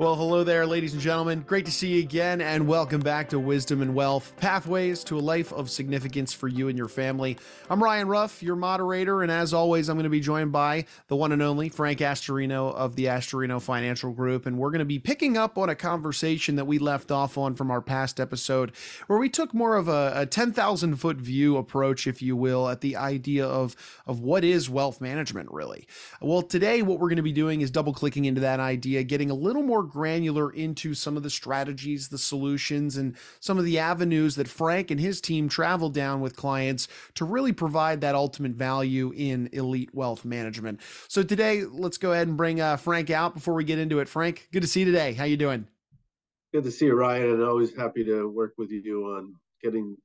Well, hello there, ladies and gentlemen. Great to see you again, and welcome back to Wisdom and Wealth Pathways to a Life of Significance for You and Your Family. I'm Ryan Ruff, your moderator, and as always, I'm going to be joined by the one and only Frank Astorino of the Astorino Financial Group, and we're going to be picking up on a conversation that we left off on from our past episode, where we took more of a, a 10,000 foot view approach, if you will, at the idea of, of what is wealth management, really. Well, today, what we're going to be doing is double clicking into that idea, getting a little more granular into some of the strategies, the solutions, and some of the avenues that Frank and his team travel down with clients to really provide that ultimate value in elite wealth management. So today, let's go ahead and bring uh, Frank out before we get into it. Frank, good to see you today. How you doing? Good to see you, Ryan, and always happy to work with you on getting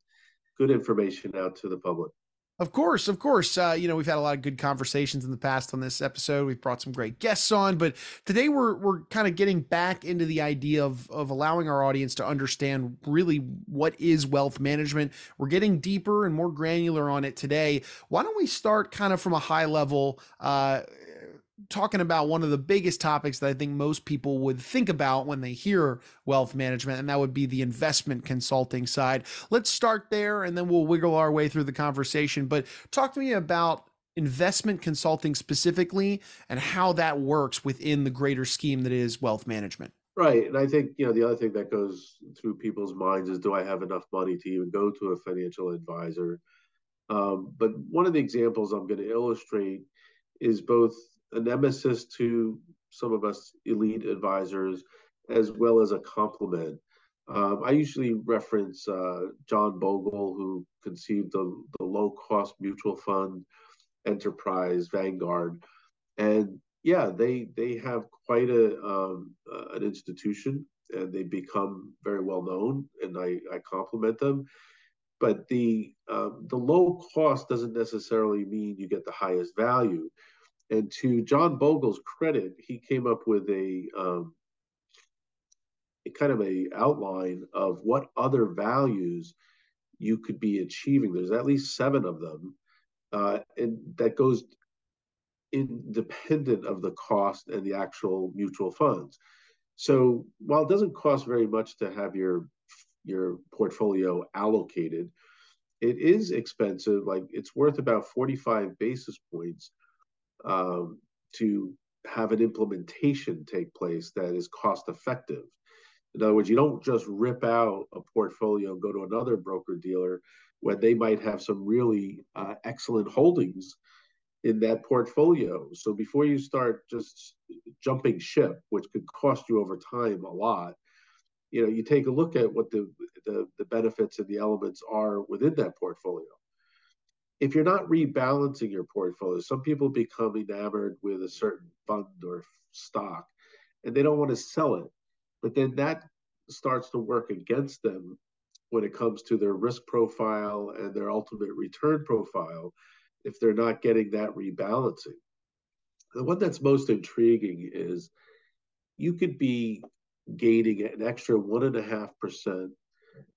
good information out to the public. Of course, of course. Uh, you know, we've had a lot of good conversations in the past on this episode. We've brought some great guests on, but today we're we're kind of getting back into the idea of of allowing our audience to understand really what is wealth management. We're getting deeper and more granular on it today. Why don't we start kind of from a high level? Uh, talking about one of the biggest topics that I think most people would think about when they hear wealth management, and that would be the investment consulting side. Let's start there and then we'll wiggle our way through the conversation. But talk to me about investment consulting specifically and how that works within the greater scheme that is wealth management. Right. And I think, you know, the other thing that goes through people's minds is do I have enough money to even go to a financial advisor? Um, but one of the examples I'm going to illustrate is both a nemesis to some of us elite advisors, as well as a complement. Um, I usually reference uh, John Bogle, who conceived the, the low cost mutual fund enterprise Vanguard. And yeah, they they have quite a um, uh, an institution, and they become very well known, and I, I compliment them. But the um, the low cost doesn't necessarily mean you get the highest value. And to John Bogle's credit, he came up with a, um, a kind of a outline of what other values you could be achieving. There's at least seven of them, uh, and that goes independent of the cost and the actual mutual funds. So while it doesn't cost very much to have your your portfolio allocated, it is expensive. Like it's worth about 45 basis points um, to have an implementation take place that is cost effective. In other words, you don't just rip out a portfolio and go to another broker dealer when they might have some really uh, excellent holdings in that portfolio. So before you start just jumping ship, which could cost you over time a lot, you know, you take a look at what the, the, the benefits and the elements are within that portfolio if you're not rebalancing your portfolio, some people become enamored with a certain fund or stock and they don't want to sell it. But then that starts to work against them when it comes to their risk profile and their ultimate return profile if they're not getting that rebalancing. The one that's most intriguing is you could be gaining an extra one and a half percent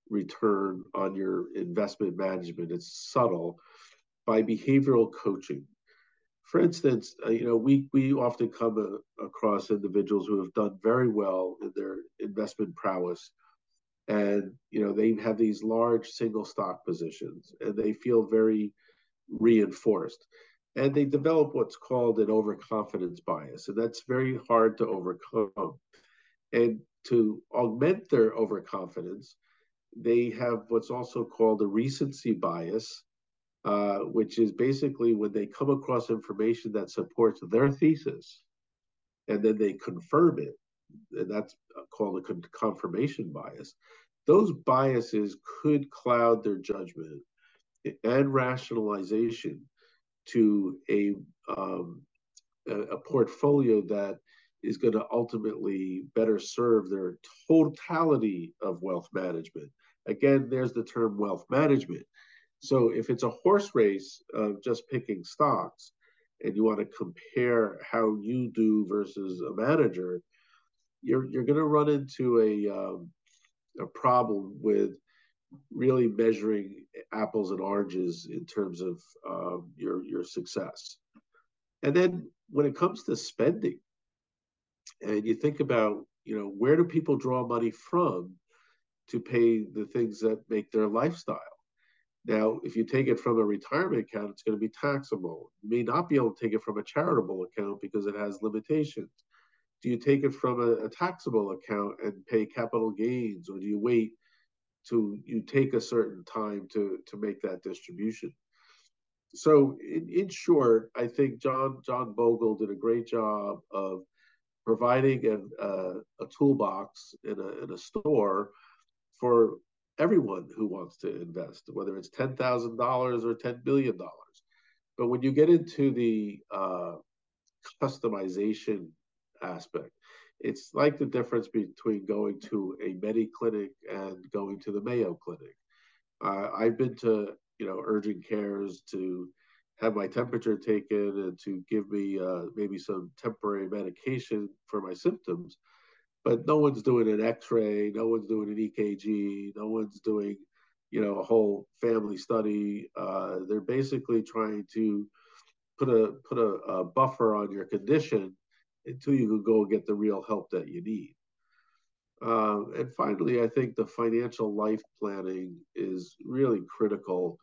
return on your investment management. It's subtle, by behavioral coaching. For instance, uh, you know, we we often come a, across individuals who have done very well in their investment prowess, and you know they have these large single stock positions, and they feel very reinforced, and they develop what's called an overconfidence bias, and that's very hard to overcome. And to augment their overconfidence, they have what's also called a recency bias, uh, which is basically when they come across information that supports their thesis and then they confirm it, and that's called a confirmation bias. Those biases could cloud their judgment and rationalization to a um, a portfolio that is going to ultimately better serve their totality of wealth management. Again, there's the term wealth management. So if it's a horse race of just picking stocks and you want to compare how you do versus a manager, you're you're going to run into a um, a problem with really measuring apples and oranges in terms of um, your your success. And then when it comes to spending, and you think about you know, where do people draw money from to pay the things that make their lifestyle? Now, if you take it from a retirement account, it's going to be taxable. You may not be able to take it from a charitable account because it has limitations. Do you take it from a, a taxable account and pay capital gains, or do you wait to you take a certain time to to make that distribution? So, in, in short, I think John John Bogle did a great job of providing a, a, uh, a toolbox in a, in a store for everyone who wants to invest, whether it's ten thousand dollars or ten billion dollars. But when you get into the uh, customization aspect, it's like the difference between going to a Medi clinic and going to the Mayo Clinic. Uh, I've been to you know urgent cares to have my temperature taken and to give me uh, maybe some temporary medication for my symptoms but no one's doing an X-ray, no one's doing an EKG, no one's doing, you know, a whole family study. Uh, they're basically trying to put a put a, a, buffer on your condition until you can go get the real help that you need. Uh, and finally, I think the financial life planning is really critical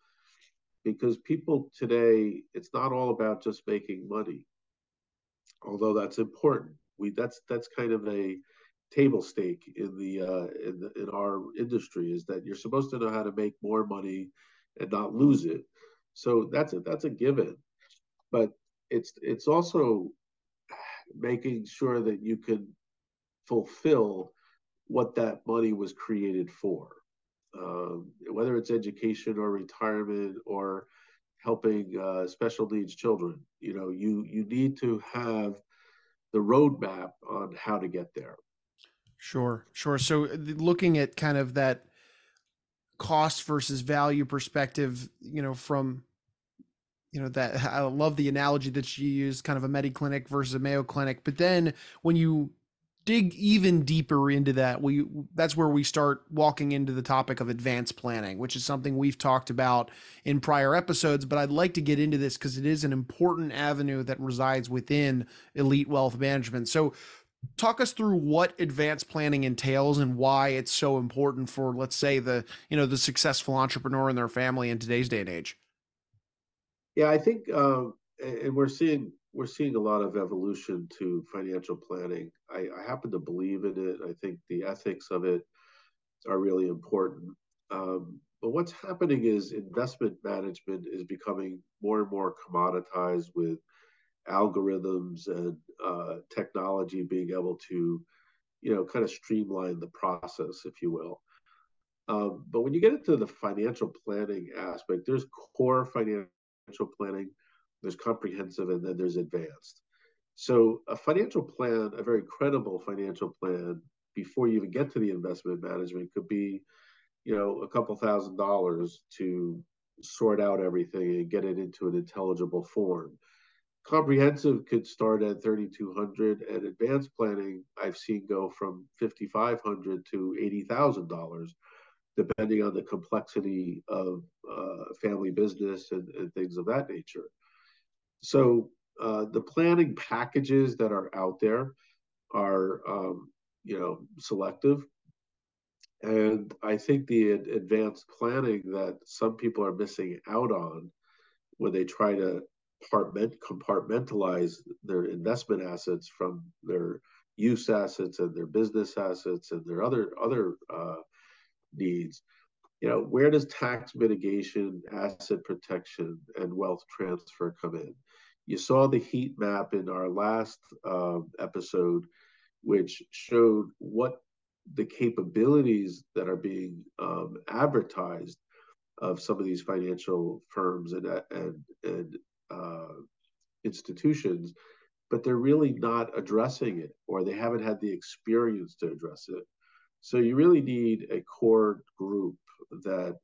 because people today, it's not all about just making money, although that's important. We that's that's kind of a table stake in the uh, in the, in our industry is that you're supposed to know how to make more money and not lose it. So that's a that's a given, but it's it's also making sure that you can fulfill what that money was created for, um, whether it's education or retirement or helping uh, special needs children. You know, you you need to have the roadmap on how to get there. Sure, sure. So uh, looking at kind of that cost versus value perspective, you know, from you know that I love the analogy that you use, kind of a Medi clinic versus a Mayo clinic. But then when you dig even deeper into that, we that's where we start walking into the topic of advanced planning, which is something we've talked about in prior episodes. But I'd like to get into this because it is an important avenue that resides within elite wealth management. So talk us through what advanced planning entails and why it's so important for let's say the you know the successful entrepreneur and their family in today's day and age. Yeah i think um, and we're seeing we're seeing a lot of evolution to financial planning. I, I happen to believe in it. I think the ethics of it are really important. Um, but what's happening is investment management is becoming more and more commoditized with algorithms and uh, technology being able to, you know, kind of streamline the process, if you will. Um, but when you get into the financial planning aspect, there's core financial planning, there's comprehensive, and then there's advanced. So a financial plan, a very credible financial plan, before you even get to the investment management, could be, you know, a couple thousand dollars to sort out everything and get it into an intelligible form comprehensive could start at 3200 and advanced planning i've seen go from 5500 to $80000 depending on the complexity of uh, family business and, and, things of that nature. So uh, the planning packages that are out there are um, you know selective. And i think the advanced planning that some people are missing out on when they try to compartmentalize their investment assets from their use assets and their business assets and their other other uh, needs. You know, where does tax mitigation, asset protection, and wealth transfer come in? You saw the heat map in our last uh, episode, which showed what the capabilities that are being um, advertised of some of these financial firms and and and uh, institutions, but they're really not addressing it or they haven't had the experience to address it. So you really need a core group that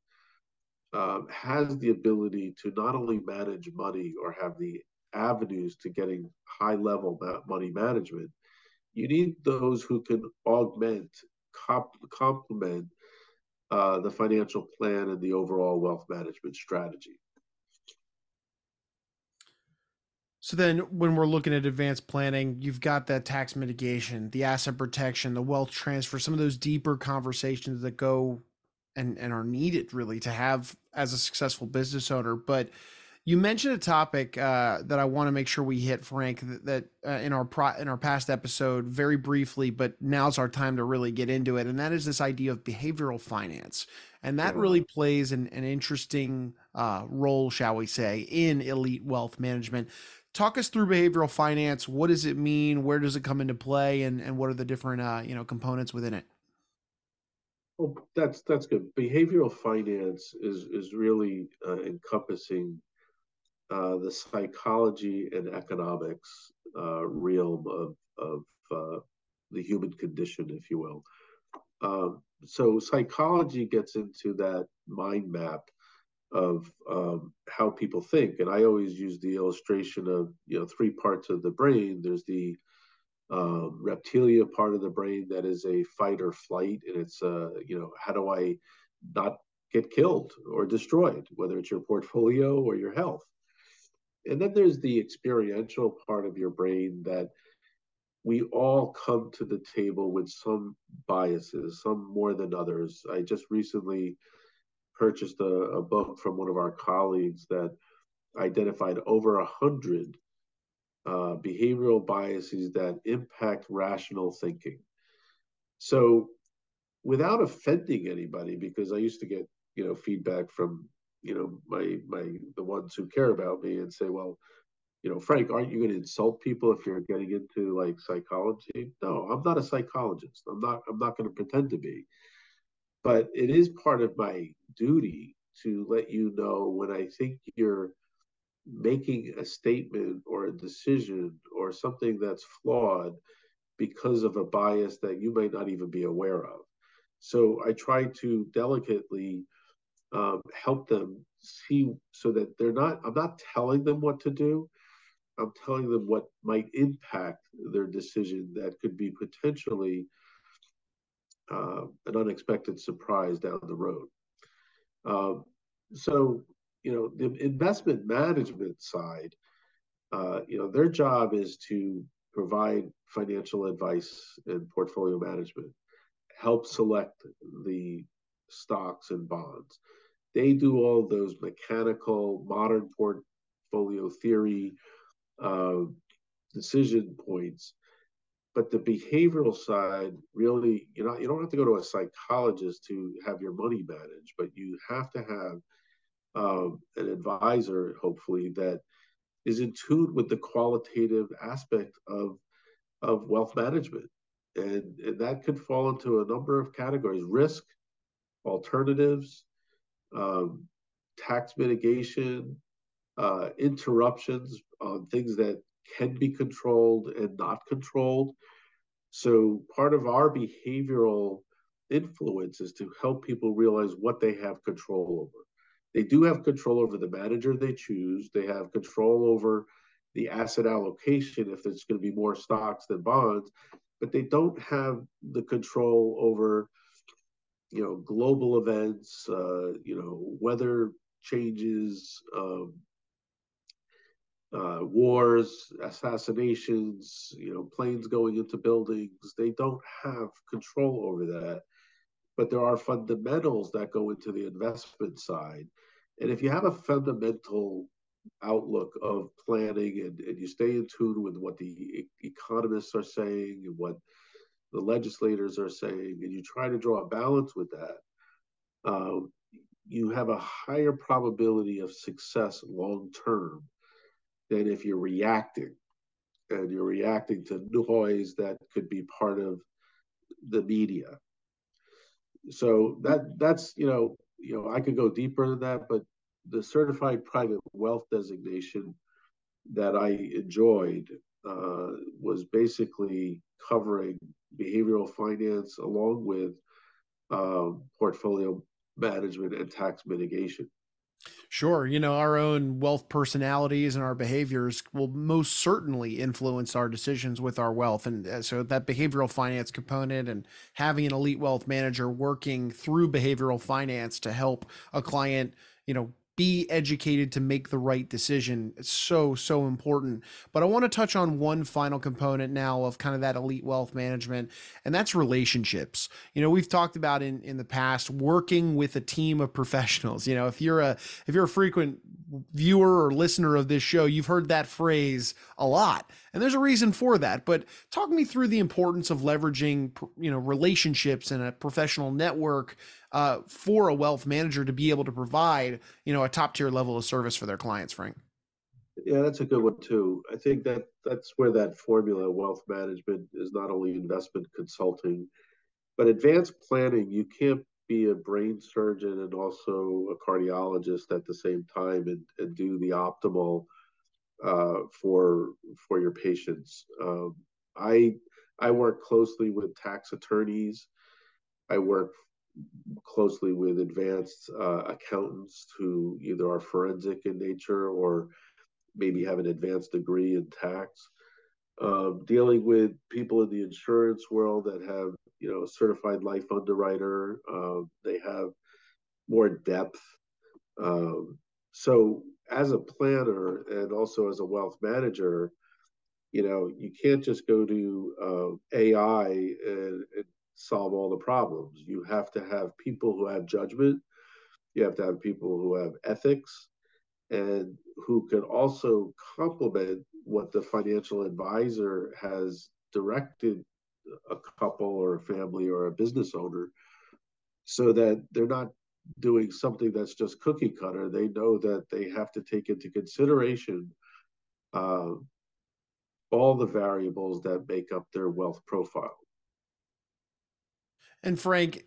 um, has the ability to not only manage money or have the avenues to getting high level money management, you need those who can augment, comp- complement uh, the financial plan and the overall wealth management strategy. So then when we're looking at advanced planning, you've got that tax mitigation, the asset protection, the wealth transfer, some of those deeper conversations that go and and are needed really to have as a successful business owner. But you mentioned a topic uh, that I want to make sure we hit, Frank. That, that uh, in our pro- in our past episode, very briefly, but now's our time to really get into it, and that is this idea of behavioral finance, and that Yeah. really plays an, an interesting uh, role, shall we say, in elite wealth management. Talk us through behavioral finance. What does it mean? Where does it come into play? And and what are the different uh, you know components within it? Well, that's that's good. Behavioral finance is is really uh, encompassing uh, the psychology and economics uh, realm of of uh, the human condition, if you will. Um, so psychology gets into that mind map of um, how people think, and I always use the illustration of you know three parts of the brain. There's the um, reptilia part of the brain that is a fight or flight, and it's uh, you know how do I not get killed or destroyed, whether it's your portfolio or your health. And then there's the experiential part of your brain that we all come to the table with some biases, some more than others. I just recently purchased a, a book from one of our colleagues that identified over a hundred uh, behavioral biases that impact rational thinking. So, without offending anybody, because I used to get you know feedback from you know my my the ones who care about me and say, well, you know, Frank, aren't you going to insult people if you're getting into like psychology? No, I'm not a psychologist. I'm not. I'm not going to pretend to be. But it is part of my duty to let you know when I think you're making a statement or a decision or something that's flawed because of a bias that you might not even be aware of. So I try to delicately um, help them see so that they're not, I'm not telling them what to do. I'm telling them what might impact their decision that could be potentially uh, an unexpected surprise down the road. Um, so you know, the investment management side, uh, you know, their job is to provide financial advice and portfolio management, help select the stocks and bonds. They do all those mechanical, modern portfolio theory uh, decision points. But the behavioral side, really, you know, you don't have to go to a psychologist to have your money managed, but you have to have um, an advisor, hopefully, that is in tune with the qualitative aspect of of wealth management, and, and that could fall into a number of categories: risk, alternatives, um, tax mitigation, uh, interruptions on things that can be controlled and not controlled. So part of our behavioral influence is to help people realize what they have control over they do have control over the manager they choose. They have control over the asset allocation if it's going to be more stocks than bonds, but they don't have the control over, you know, global events, uh, you know, weather changes, um, uh, wars, assassinations, you know, planes going into buildings. They don't have control over that but there are fundamentals that go into the investment side. And if you have a fundamental outlook of planning and, and you stay in tune with what the economists are saying and what the legislators are saying, and you try to draw a balance with that, um, you have a higher probability of success long term than if you're reacting and you're reacting to noise that could be part of the media so that that's you know you know I could go deeper than that, but the certified private wealth designation that I enjoyed uh, was basically covering behavioral finance along with um, portfolio management and tax mitigation. Sure. You know, our own wealth personalities and our behaviors will most certainly influence our decisions with our wealth. And uh, so that behavioral finance component and having an elite wealth manager working through behavioral finance to help a client, you know, be educated to make the right decision. It's so, so important. But I want to touch on one final component now of kind of that elite wealth management, and that's relationships. You know, we've talked about in, in the past working with a team of professionals. You know, if you're a if you're a frequent viewer or listener of this show, you've heard that phrase a lot. And there's a reason for that. But talk me through the importance of leveraging, you know, relationships and a professional network uh, for a wealth manager to be able to provide, you know, a top tier level of service for their clients, Frank? Yeah, that's a good one too. I think that that's where that formula wealth management is not only investment consulting, but advanced planning. You can't be a brain surgeon and also a cardiologist at the same time and, and do the optimal uh, for for your patients. Um, I I work closely with tax attorneys. I work closely with advanced uh, accountants who either are forensic in nature or maybe have an advanced degree in tax. Um, dealing with people in the insurance world that have, you know, certified life underwriter, uh, they have more depth. Um, so, as a planner and also as a wealth manager, you know, you can't just go to uh, AI and, and solve all the problems. You have to have people who have judgment. You have to have people who have ethics and who can also complement what the financial advisor has directed a couple or a family or a business owner so that they're not doing something that's just cookie cutter. They know that they have to take into consideration uh, all the variables that make up their wealth profile. And Frank,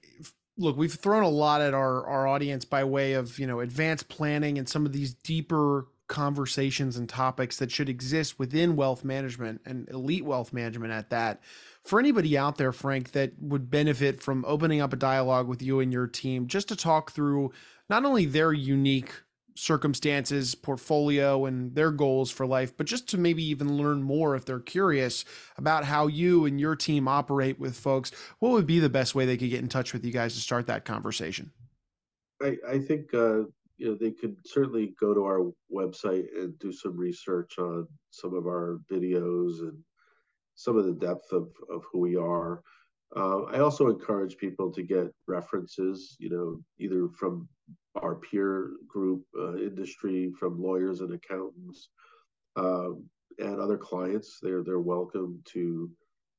look, we've thrown a lot at our our audience by way of, you know, advanced planning and some of these deeper conversations and topics that should exist within wealth management and elite wealth management at that. For anybody out there, Frank, that would benefit from opening up a dialogue with you and your team just to talk through not only their unique circumstances, portfolio, and their goals for life, but just to maybe even learn more if they're curious about how you and your team operate with folks, what would be the best way they could get in touch with you guys to start that conversation? I, I think uh, you know they could certainly go to our website and do some research on some of our videos and some of the depth of, of who we are. Uh, I also encourage people to get references, you know, either from our peer group uh, industry from lawyers and accountants um, and other clients. They're they're welcome to,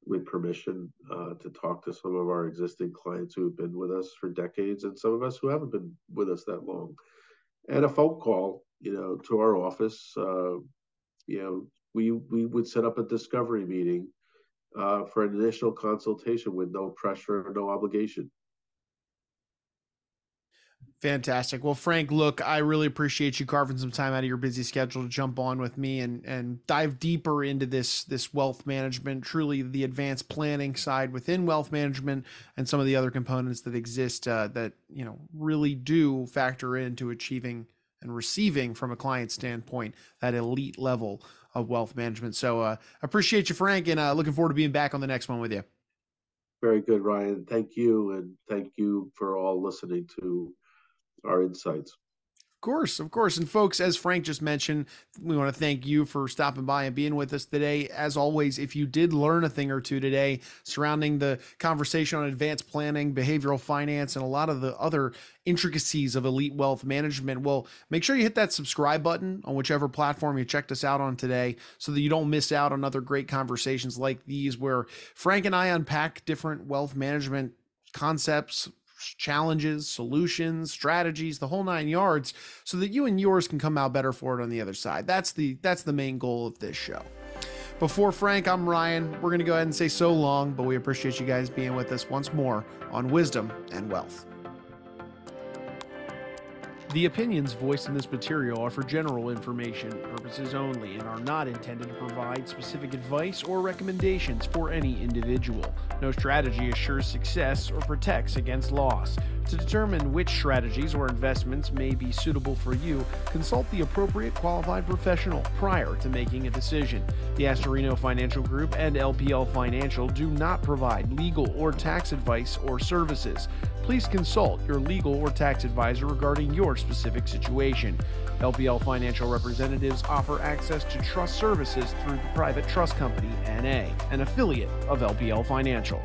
with permission, uh, to talk to some of our existing clients who have been with us for decades and some of us who haven't been with us that long. And a phone call, you know, to our office. Uh, you know, we we would set up a discovery meeting uh, for an initial consultation with no pressure, no obligation. Fantastic. Well, Frank, look, I really appreciate you carving some time out of your busy schedule to jump on with me and and dive deeper into this this wealth management, truly the advanced planning side within wealth management, and some of the other components that exist uh, that you know really do factor into achieving and receiving from a client standpoint that elite level of wealth management. So, uh, appreciate you, Frank, and uh, looking forward to being back on the next one with you. Very good, Ryan. Thank you, and thank you for all listening to our insights. Of course, of course. And folks, as Frank just mentioned, we want to thank you for stopping by and being with us today. As always, if you did learn a thing or two today surrounding the conversation on advanced planning, behavioral finance, and a lot of the other intricacies of elite wealth management, well, make sure you hit that subscribe button on whichever platform you checked us out on today so that you don't miss out on other great conversations like these where Frank and I unpack different wealth management concepts, challenges, solutions, strategies, the whole nine yards, so that you and yours can come out better for it on the other side. That's the that's the main goal of this show. Before Frank, I'm Ryan. We're going to go ahead and say so long, but we appreciate you guys being with us once more on Wisdom and Wealth. The opinions voiced in this material are for general information purposes only and are not intended to provide specific advice or recommendations for any individual. No strategy assures success or protects against loss. To determine which strategies or investments may be suitable for you, consult the appropriate qualified professional prior to making a decision. The Astorino Financial Group and LPL Financial do not provide legal or tax advice or services. Please consult your legal or tax advisor regarding your specific situation. LPL Financial representatives offer access to trust services through the Private Trust Company, NA, an affiliate of LPL Financial.